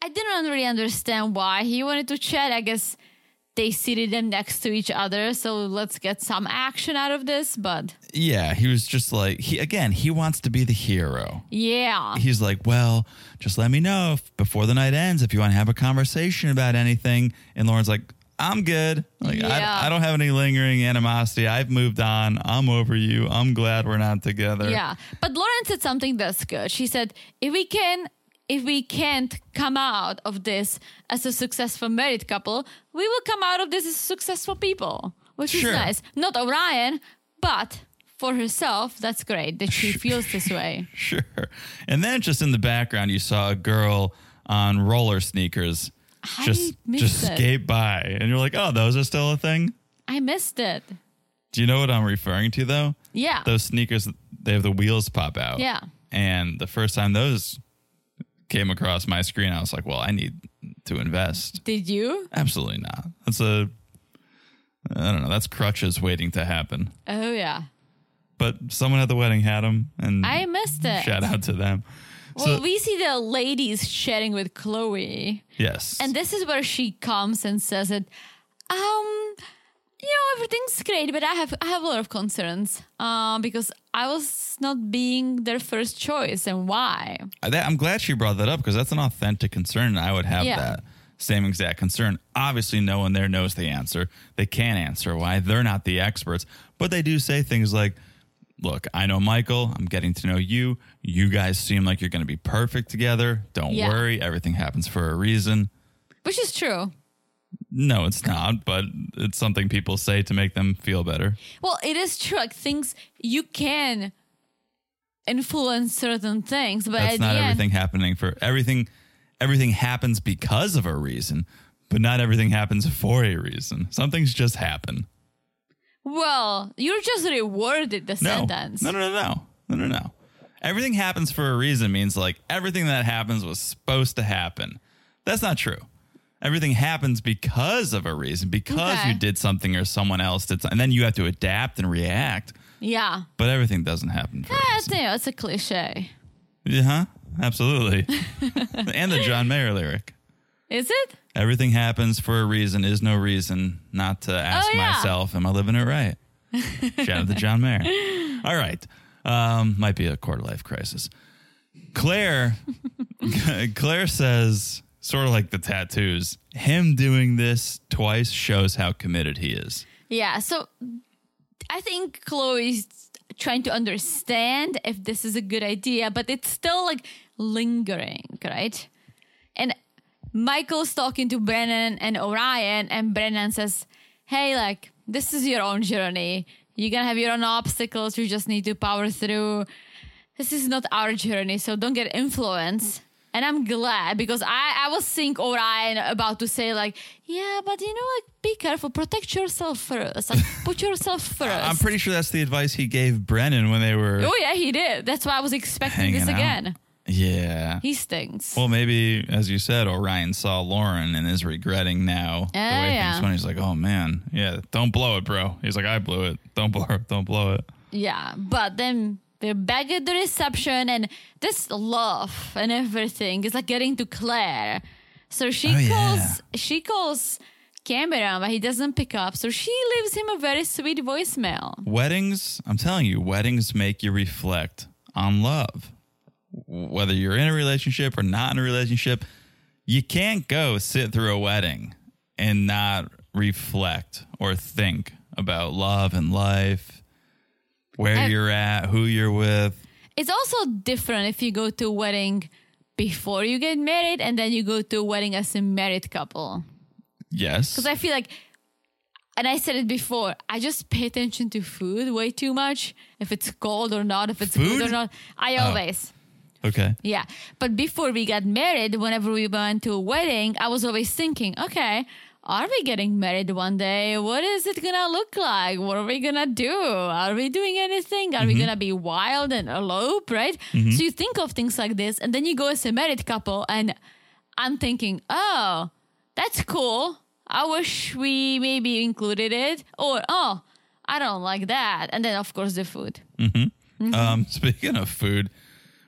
Speaker 5: I didn't really understand why he wanted to chat. I guess they seated them next to each other, so let's get some action out of this. But
Speaker 4: Yeah, he was just like he again. He wants to be the hero.
Speaker 5: yeah,
Speaker 4: He's like, "Well, just let me know if, before the night ends if you want to have a conversation about anything." And Lauren's like, "I'm good. Like,
Speaker 5: Yeah.
Speaker 4: I, I don't have any lingering animosity. I've moved on. I'm over you. I'm glad we're not together."
Speaker 5: yeah. But Lauren said something that's good. She said, if we can. If we can't come out of this as a successful married couple, we will come out of this as successful people, which
Speaker 4: Sure.
Speaker 5: is nice. Not Orion, but for herself, that's great that she feels this way.
Speaker 4: Sure. And then just in the background, you saw a girl on roller sneakers
Speaker 5: I
Speaker 4: just just
Speaker 5: it.
Speaker 4: skate by, and you're like, "Oh, those are still a thing."
Speaker 5: I missed it.
Speaker 4: Do you know what I'm referring to though?
Speaker 5: Yeah.
Speaker 4: Those sneakers, they have the wheels pop out.
Speaker 5: Yeah.
Speaker 4: And the first time those came across my screen, I was like, "Well, I need to invest."
Speaker 5: Did you?
Speaker 4: Absolutely not. That's a I don't know. That's crutches waiting to happen.
Speaker 5: Oh yeah.
Speaker 4: But someone at the wedding had them, and
Speaker 5: I missed it.
Speaker 4: shout out to them.
Speaker 5: Well,
Speaker 4: So-
Speaker 5: we see the ladies chatting with Chloe,
Speaker 4: Yes.
Speaker 5: and this is where she comes and says it. Um, you know, everything's great, but I have I have a lot of concerns. Um, because I was not being their first choice, and why?
Speaker 4: I- that- I'm glad she brought that up because that's an authentic concern. and I would have
Speaker 5: Yeah.
Speaker 4: that same exact concern. Obviously, no one there knows the answer. They can't answer why. They're not the experts, but they do say things like, Look, I know Michael. I'm getting to know you. You guys seem like you're going to be perfect together. Don't
Speaker 5: Yeah.
Speaker 4: worry. Everything happens for a reason.
Speaker 5: Which is true.
Speaker 4: No, it's not, but it's something people say to make them feel better.
Speaker 5: Well, it is true. Like things you can influence certain things, but
Speaker 4: That's
Speaker 5: at
Speaker 4: not
Speaker 5: the end,
Speaker 4: everything happening for everything. Everything happens because of a reason, but not everything happens for a reason. Some things just happen.
Speaker 5: Well, you just reworded the
Speaker 4: No,
Speaker 5: sentence.
Speaker 4: no, no, no, no, no, no, no. Everything happens for a reason means like everything that happens was supposed to happen. That's not true. Everything happens because of a reason, because
Speaker 5: Okay.
Speaker 4: you did something or someone else did, something, and then you have to adapt and react.
Speaker 5: Yeah,
Speaker 4: But everything doesn't happen for a
Speaker 5: that's
Speaker 4: reason.
Speaker 5: it's a cliche.
Speaker 4: Yeah, huh? absolutely. and the John Mayer lyric.
Speaker 5: Is it?
Speaker 4: Everything happens for a reason is no reason not to ask
Speaker 5: Oh, yeah.
Speaker 4: myself, am I living it right? Shout out to John Mayer. All right. Um, might be a quarter life crisis. Claire, Claire says, sort of like the tattoos, him doing this twice shows how committed he is.
Speaker 5: Yeah. So I think Chloe's trying to understand if this is a good idea, but it's still like lingering, right? And Michael's talking to Brennan and Orion, and Brennan says, Hey, like, this is your own journey. You're gonna have your own obstacles. You just need to power through. This is not our journey, so don't get influenced. And I'm glad because I, I was seeing Orion about to say, like, yeah, but you know, like, be careful, protect yourself first, like, put yourself first.
Speaker 4: I'm pretty sure that's the advice he gave Brennan when they were
Speaker 5: Oh, yeah, he did. That's why I was expecting this
Speaker 4: out. Yeah.
Speaker 5: He stinks.
Speaker 4: Well, maybe as you said, Orion saw Lauren and is regretting now the way
Speaker 5: yeah.
Speaker 4: things went. He's like, "Oh man, yeah, don't blow it, bro." He's like, "I blew it. Don't blow it. Don't blow it."
Speaker 5: Yeah, but then we're back at the reception, and this love and everything is like getting to Claire. So she
Speaker 4: Oh, yeah.
Speaker 5: calls she calls Cameron, but he doesn't pick up. So she leaves him a very sweet voicemail.
Speaker 4: Weddings, I'm telling you, weddings make you reflect on love. Whether you're in a relationship or not in a relationship, you can't go sit through a wedding and not reflect or think about love and life, where
Speaker 5: I-
Speaker 4: you're at, who you're with.
Speaker 5: It's also different if you go to a wedding before you get married and then you go to a wedding as a married couple.
Speaker 4: Yes.
Speaker 5: Because I feel like, and I said it before, I just pay attention to food way too much. If it's cold or not, if it's
Speaker 4: Food?
Speaker 5: good or not. I
Speaker 4: Oh. Okay.
Speaker 5: Yeah. But before we got married, whenever we went to a wedding, I was always thinking, okay, are we getting married one day? What is it gonna look like? What are we gonna do? Are we doing anything? Are we mm-hmm. gonna be wild and elope, right? Mm-hmm. So you think of things like this, and then you go as a married couple, and I'm thinking, oh, that's cool. I wish we maybe included it. Or, oh, I don't like that. And then, of course, the food. Mm-hmm.
Speaker 4: Um, speaking of food,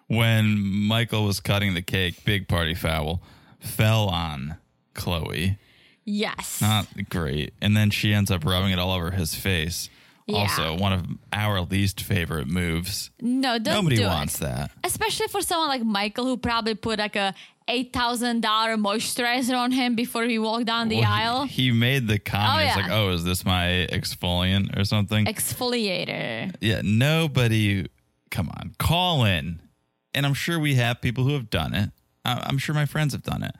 Speaker 4: when Michael was cutting the cake, big party foul fell on Chloe.
Speaker 5: Yes.
Speaker 4: Not great. And then she ends up rubbing it all over his face.
Speaker 5: Yeah.
Speaker 4: Also, one of our least favorite moves.
Speaker 5: no, don't
Speaker 4: Nobody wants
Speaker 5: it.
Speaker 4: that.
Speaker 5: especially for someone like Michael who probably put like a eight thousand dollar moisturizer on him before he walked down the
Speaker 4: Well,
Speaker 5: aisle.
Speaker 4: He, he made the comment.
Speaker 5: Oh, yeah.
Speaker 4: like, oh, is this my exfoliant or something?
Speaker 5: Exfoliator.
Speaker 4: yeah, nobody, come on, call in. And I'm sure we have people who have done it. I'm sure my friends have done it.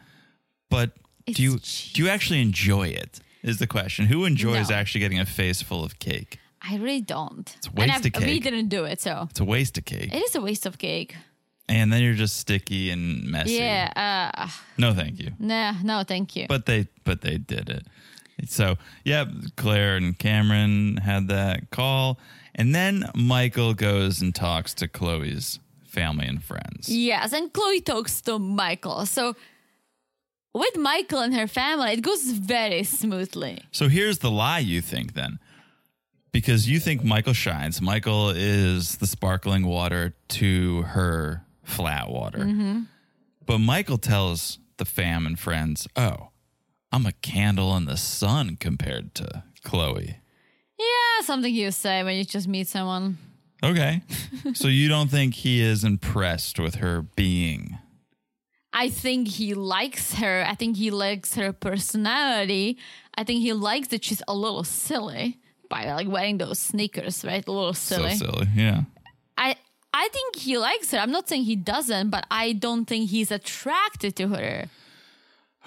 Speaker 4: But
Speaker 5: It's
Speaker 4: do you
Speaker 5: cheap.
Speaker 4: do you actually enjoy it? Is the question. Who enjoys
Speaker 5: No.
Speaker 4: actually getting a face full of cake?
Speaker 5: I really don't. It's
Speaker 4: a waste
Speaker 5: and
Speaker 4: of
Speaker 5: I, We didn't do it, so
Speaker 4: It's a waste of cake.
Speaker 5: it is a waste of cake.
Speaker 4: and then you're just sticky and messy.
Speaker 5: Yeah. Uh,
Speaker 4: No, thank you.
Speaker 5: nah. No, thank you.
Speaker 4: But they but they did it. So yeah, Claire and Cameron had that call, and then Michael goes and talks to Chloe's family and friends.
Speaker 5: Yes, and Chloe talks to Michael. So with Michael and her family, it goes very smoothly.
Speaker 4: So here's the lie you think then. Because you think Michael shines. Michael is the sparkling water to her flat water.
Speaker 5: Mm-hmm.
Speaker 4: But Michael tells the fam and friends, oh, I'm a candle in the sun compared to Chloe.
Speaker 5: Yeah, something you say when you just meet someone.
Speaker 4: Okay. so you don't think he is impressed with her being.
Speaker 5: I think he likes her. I think he likes her personality. I think he likes that she's a little silly by like wearing those sneakers, right? A little silly.
Speaker 4: So silly. Yeah.
Speaker 5: I I think he likes her. I'm not saying he doesn't, but I don't think he's attracted to her.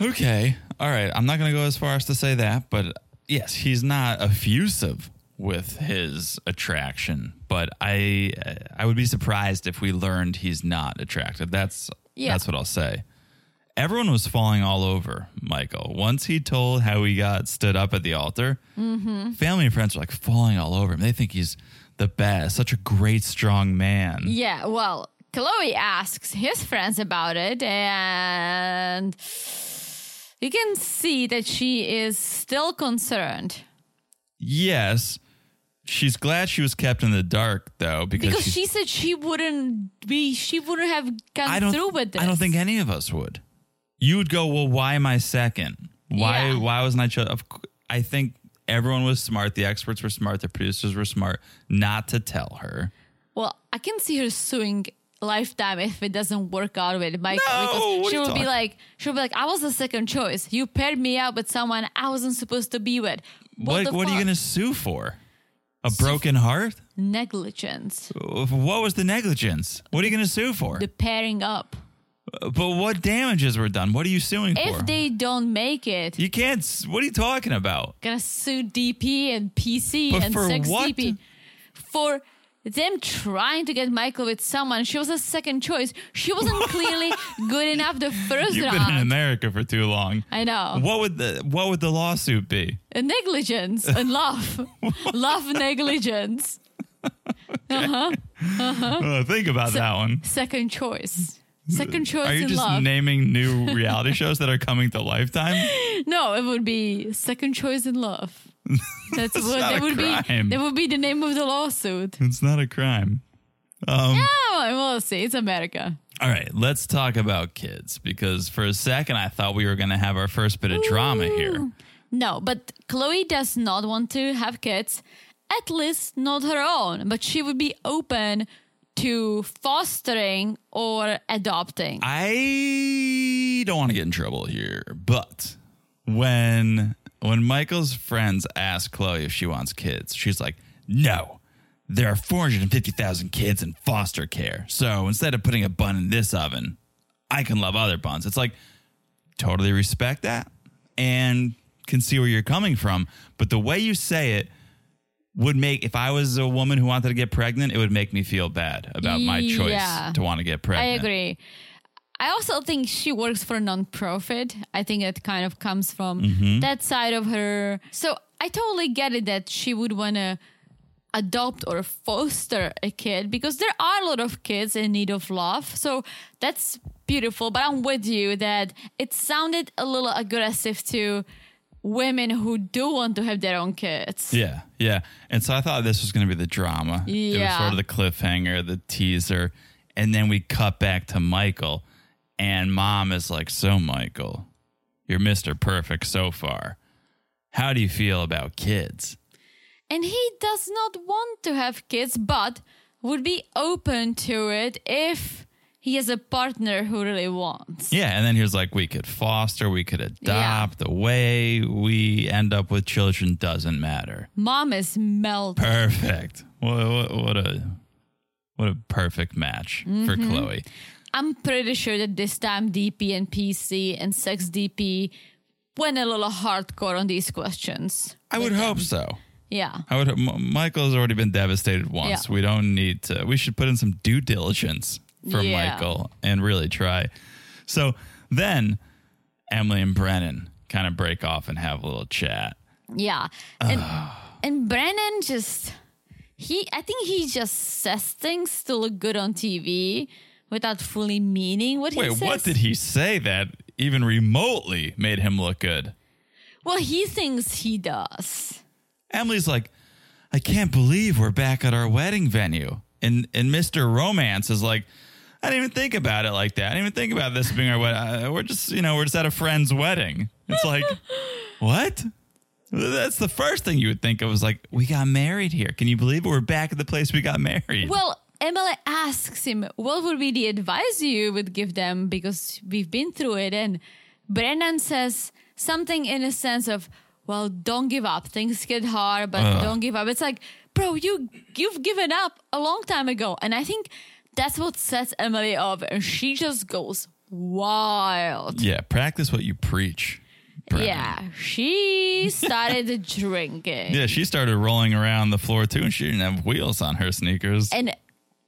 Speaker 4: Okay. All right. I'm not going to go as far as to say that, but yes, he's not effusive with his attraction, but I I would be surprised if we learned he's not attractive. That's
Speaker 5: Yeah.
Speaker 4: that's what I'll say. Everyone was falling all over Michael. Once he told how he got stood up at the altar, mm-hmm. family and friends were like falling all over him. They think he's the best, such a great, strong man.
Speaker 5: Yeah, well, Chloe asks his friends about it, and you can see that she is still concerned
Speaker 4: Yes, she's glad she was kept in the dark though, because,
Speaker 5: because she said she wouldn't be, she wouldn't have gone
Speaker 4: I don't.
Speaker 5: through with this.
Speaker 4: I don't think any of us would. You would go, well, why am I second? Why?
Speaker 5: Yeah.
Speaker 4: Why wasn't I? chosen?" I think everyone was smart. The experts were smart. The producers were smart not to tell her.
Speaker 5: Well, I can see her suing Lifetime if it doesn't work out with Michael
Speaker 4: No,
Speaker 5: because she will be like, she'll be like, I was the second choice. You paired me up with someone I wasn't supposed to be with.
Speaker 4: What?
Speaker 5: the
Speaker 4: What are you going to sue for? A broken heart?
Speaker 5: negligence?
Speaker 4: What was the negligence? What are you going to sue for?
Speaker 5: The pairing up.
Speaker 4: Uh, but what damages were done? What are you suing for?
Speaker 5: If they don't make it,
Speaker 4: you can't. s- What are you talking about?
Speaker 5: gonna sue DP and PC
Speaker 4: But
Speaker 5: and
Speaker 4: for
Speaker 5: sex
Speaker 4: what?
Speaker 5: DP for them trying to get Michael with someone. She was a second choice. She wasn't clearly good enough the 1st
Speaker 4: You've been in. America for too long.
Speaker 5: I know.
Speaker 4: What would the What would the lawsuit be?
Speaker 5: A negligence and love. love negligence.
Speaker 4: Uh, huh. Uh huh. think about that one.
Speaker 5: Second choice. Second choice
Speaker 4: Are you
Speaker 5: in
Speaker 4: just
Speaker 5: love.
Speaker 4: naming new reality shows that are coming to Lifetime?
Speaker 5: no, it would be second choice in love. That's what that would
Speaker 4: crime.
Speaker 5: be. That would be the name of the lawsuit.
Speaker 4: It's not a crime. Um,
Speaker 5: Oh, we'll see. It's America.
Speaker 4: All right, let's talk about kids because for a second I thought we were going to have our first bit of drama here.
Speaker 5: No, but Chloe does not want to have kids, at least not her own, but she would be open to fostering or adopting.
Speaker 4: I don't want to get in trouble here, but when when Michael's friends ask Chloe if she wants kids, she's like, "No, there are 450,000 kids in foster care. So instead of putting a bun in this oven, I can love other buns." It's like totally respect that and can see where you're coming from, but the way you say it would make if I was a woman who wanted to get pregnant, it would make me feel bad about my choice
Speaker 5: Yeah.
Speaker 4: to want to get pregnant.
Speaker 5: I agree. I also think she works for a non-profit. I think it kind of comes from
Speaker 4: Mm-hmm.
Speaker 5: that side of her. So I totally get it that she would want to adopt or foster a kid because there are a lot of kids in need of love. So that's beautiful. But I'm with you that it sounded a little aggressive to women who do want to have their own kids.
Speaker 4: Yeah, yeah. And so I thought this was going to be the drama. It was
Speaker 5: Yeah.
Speaker 4: sort of the cliffhanger, the teaser. And then we cut back to Michael, and mom is like, So, Michael, you're Mr. Perfect so far. How do you feel about kids?
Speaker 5: And he does not want to have kids, but would be open to it if he has a partner who really wants.
Speaker 4: Yeah. And then he was like, We could foster, we could adopt. The way we end up with children doesn't matter.
Speaker 5: Mom is melting.
Speaker 4: Perfect. What, what, what a. What a perfect match for
Speaker 5: Mm-hmm.
Speaker 4: Chloe.
Speaker 5: I'm pretty sure that this time DP and PC and Sex DP went a little hardcore on these questions.
Speaker 4: I would hope so.
Speaker 5: Yeah.
Speaker 4: I would. M- Michael's already been devastated once.
Speaker 5: Yeah.
Speaker 4: We don't need to. We should put in some due diligence for
Speaker 5: Yeah.
Speaker 4: Michael and really try. So then, Emily and Brennan kind of break off and have a little chat.
Speaker 5: Yeah. And and Brennan just he I think he just says things to look good on TV without fully meaning what he said.
Speaker 4: Wait,
Speaker 5: says.
Speaker 4: what did he say that even remotely made him look good?
Speaker 5: Well, he thinks he does.
Speaker 4: Emily's like, I can't believe we're back at our wedding venue. And and Mr. Romance is like, I didn't even think about it like that. I didn't even think about this being our wedding. Uh, We're just, you know, we're just at a friend's wedding. It's like, what? That's the first thing you would think of was like, we got married here. Can you believe it? We're back at the place we got married.
Speaker 5: Well, Emily asks him, what would be the advice you would give them because we've been through it? And Brennan says something in a sense of, well, don't give up. Things get hard, but uh. don't give up. It's like, bro, you you've given up a long time ago. And I think that's what sets Emily off. And she just goes wild.
Speaker 4: yeah, practice what you preach. Brennan.
Speaker 5: Yeah. She started drinking.
Speaker 4: Yeah, she started rolling around the floor too, and she didn't have wheels on her sneakers.
Speaker 5: and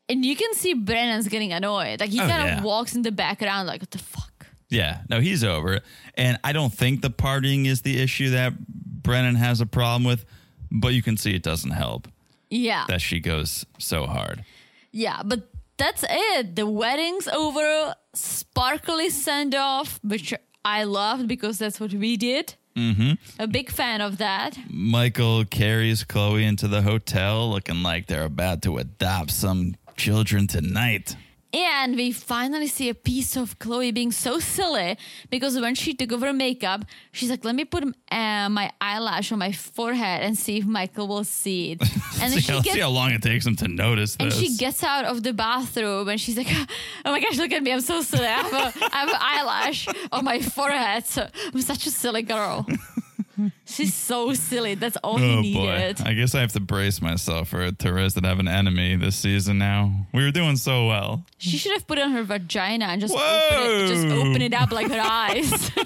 Speaker 5: and you can see Brennan's getting annoyed. Like he
Speaker 4: Oh,
Speaker 5: kind
Speaker 4: yeah.
Speaker 5: of walks in the background, like what the fuck.
Speaker 4: Yeah, no, he's over it. And I don't think the partying is the issue that Brennan has a problem with, but you can see it doesn't help
Speaker 5: Yeah,
Speaker 4: that she goes so hard.
Speaker 5: yeah, but that's it. The wedding's over. Sparkly send off, which I loved because that's what we did. Mm-hmm. A big fan of that.
Speaker 4: Michael carries Chloe into the hotel looking like they're about to adopt some children tonight.
Speaker 5: And we finally see a piece of Chloe being so silly because when she took over makeup, she's like, "Let me put uh, my eyelash on my forehead and see if Michael will see it." And then
Speaker 4: see,
Speaker 5: she
Speaker 4: how,
Speaker 5: gets
Speaker 4: see how long it takes him to notice
Speaker 5: And
Speaker 4: this.
Speaker 5: she gets out of the bathroom and she's like, Oh my gosh, look at me. I'm so silly. I have, a, I have an eyelash on my forehead. So I'm such a silly girl. She's so silly. That's all he
Speaker 4: oh boy.
Speaker 5: needed.
Speaker 4: I guess I have to brace myself for Teresa to have an enemy this season now. We were doing so well.
Speaker 5: She should have put it on her vagina and just, open
Speaker 4: Whoa.
Speaker 5: it, just open it up like her eyes.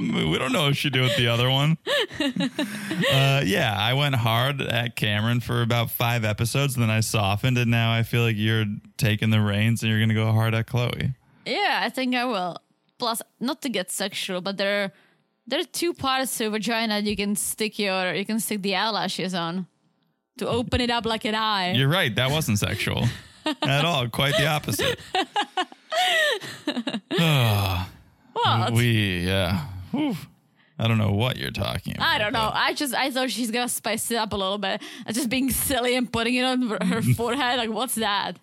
Speaker 4: We don't know if she did with the other one. uh, yeah, I went hard at Cameron for about five episodes, and then I softened, and now I feel like you're taking the reins and you're going to go hard at Chloe.
Speaker 5: yeah, I think I will. Plus, not to get sexual, but there are, there are two parts to a vagina you can stick your you can stick the eyelashes on to open it up like an eye.
Speaker 4: You're right. That wasn't sexual at all. Quite the opposite.
Speaker 5: Ah, what?
Speaker 4: We, yeah. Whew. I don't know what you're talking about.
Speaker 5: I don't know. I just I thought she's gonna spice it up a little bit. Just being silly and putting it on her forehead. Like, what's that?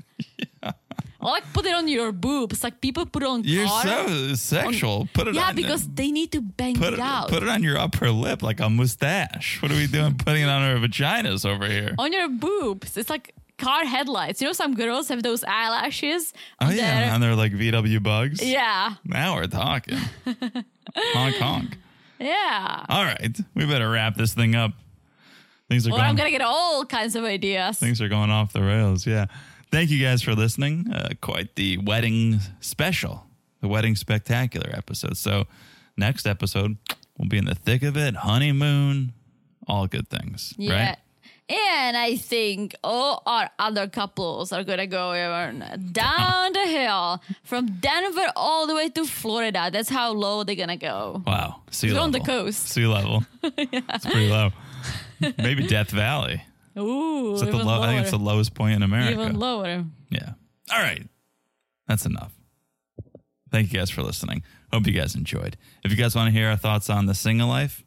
Speaker 5: Or like put it on your boobs. Like people put it on
Speaker 4: You're
Speaker 5: car.
Speaker 4: so sexual. Put it
Speaker 5: yeah,
Speaker 4: on
Speaker 5: because they need to bang
Speaker 4: put
Speaker 5: it
Speaker 4: it
Speaker 5: out.
Speaker 4: put it on your upper lip like a mustache. What are we doing putting it on our vaginas over here?
Speaker 5: on your boobs. It's like car headlights. You know, some girls have those eyelashes.
Speaker 4: Oh yeah,
Speaker 5: their-
Speaker 4: and they're like VW bugs.
Speaker 5: yeah,
Speaker 4: Now we're talking. honk honk.
Speaker 5: yeah.
Speaker 4: All right, we better wrap this thing up. Things are
Speaker 5: Or
Speaker 4: going.
Speaker 5: I'm gonna get all kinds of ideas.
Speaker 4: Things are going off the rails. Yeah. Thank you guys for listening. Uh, quite the wedding special, the wedding spectacular episode. So, next episode, we'll be in the thick of it, honeymoon, all good things.
Speaker 5: Yeah.
Speaker 4: Right?
Speaker 5: And I think all our other couples are gonna go down the hill from Denver all the way to Florida. That's how low they're gonna go.
Speaker 4: Wow. Sea level.
Speaker 5: on the coast.
Speaker 4: Sea level. yeah. It's pretty low. Maybe Death Valley.
Speaker 5: Ooh,
Speaker 4: Is that the low?
Speaker 5: lower.
Speaker 4: I think it's the lowest point in America.
Speaker 5: even lower.
Speaker 4: Yeah. All right. That's enough. Thank you guys for listening. Hope you guys enjoyed. If you guys want to hear our thoughts on the single life,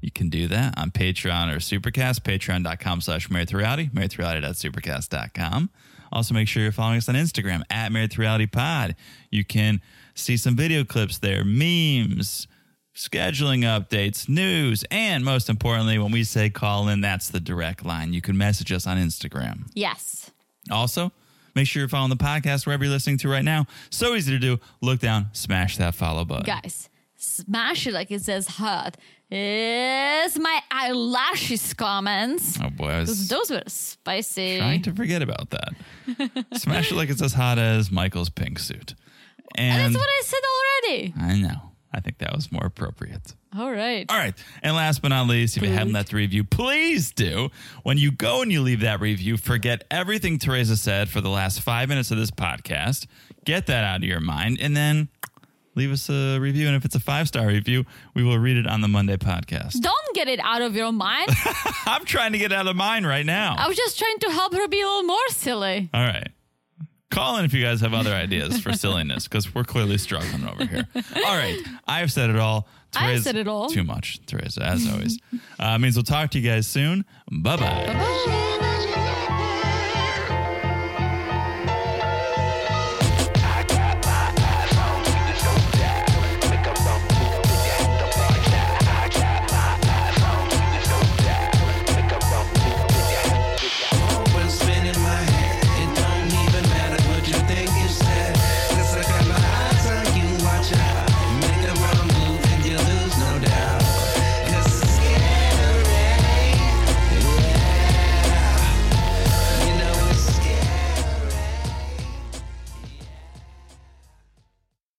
Speaker 4: you can do that on Patreon or Supercast, patreon.com slash married to reality, married to reality.supercast.com. Also, make sure you're following us on Instagram at married to reality pod. You can see some video clips there, memes, scheduling updates, news, and most importantly, when we say call in, that's the direct line. You can message us on Instagram.
Speaker 5: Yes.
Speaker 4: Also, make sure you're following the podcast wherever you're listening to right now. So easy to do. Look down, smash that follow button.
Speaker 5: Guys, smash it like it says hot. Is my eyelashes comments.
Speaker 4: Oh boy, I was
Speaker 5: Those were spicy.
Speaker 4: trying to forget about that. smash it like it's as hot as Michael's pink suit. And
Speaker 5: That's what I said already.
Speaker 4: I know. I think that was more appropriate.
Speaker 5: All right.
Speaker 4: All right. And last but not least, if you haven't left a review, please do. When you go and you leave that review, forget everything Teresa said for the last five minutes of this podcast. Get that out of your mind and then leave us a review. And if it's a five star review, we will read it on the Monday podcast.
Speaker 5: Don't get it out of your mind.
Speaker 4: I'm trying to get out of mine right now.
Speaker 5: I was just trying to help her be a little more silly.
Speaker 4: All right. Call in if you guys have other ideas for silliness because we're clearly struggling over here. All right. I've said it all.
Speaker 5: I've said it all.
Speaker 4: Too much, Teresa, as always. uh, means we'll talk to you guys soon. Bye bye.
Speaker 5: Bye.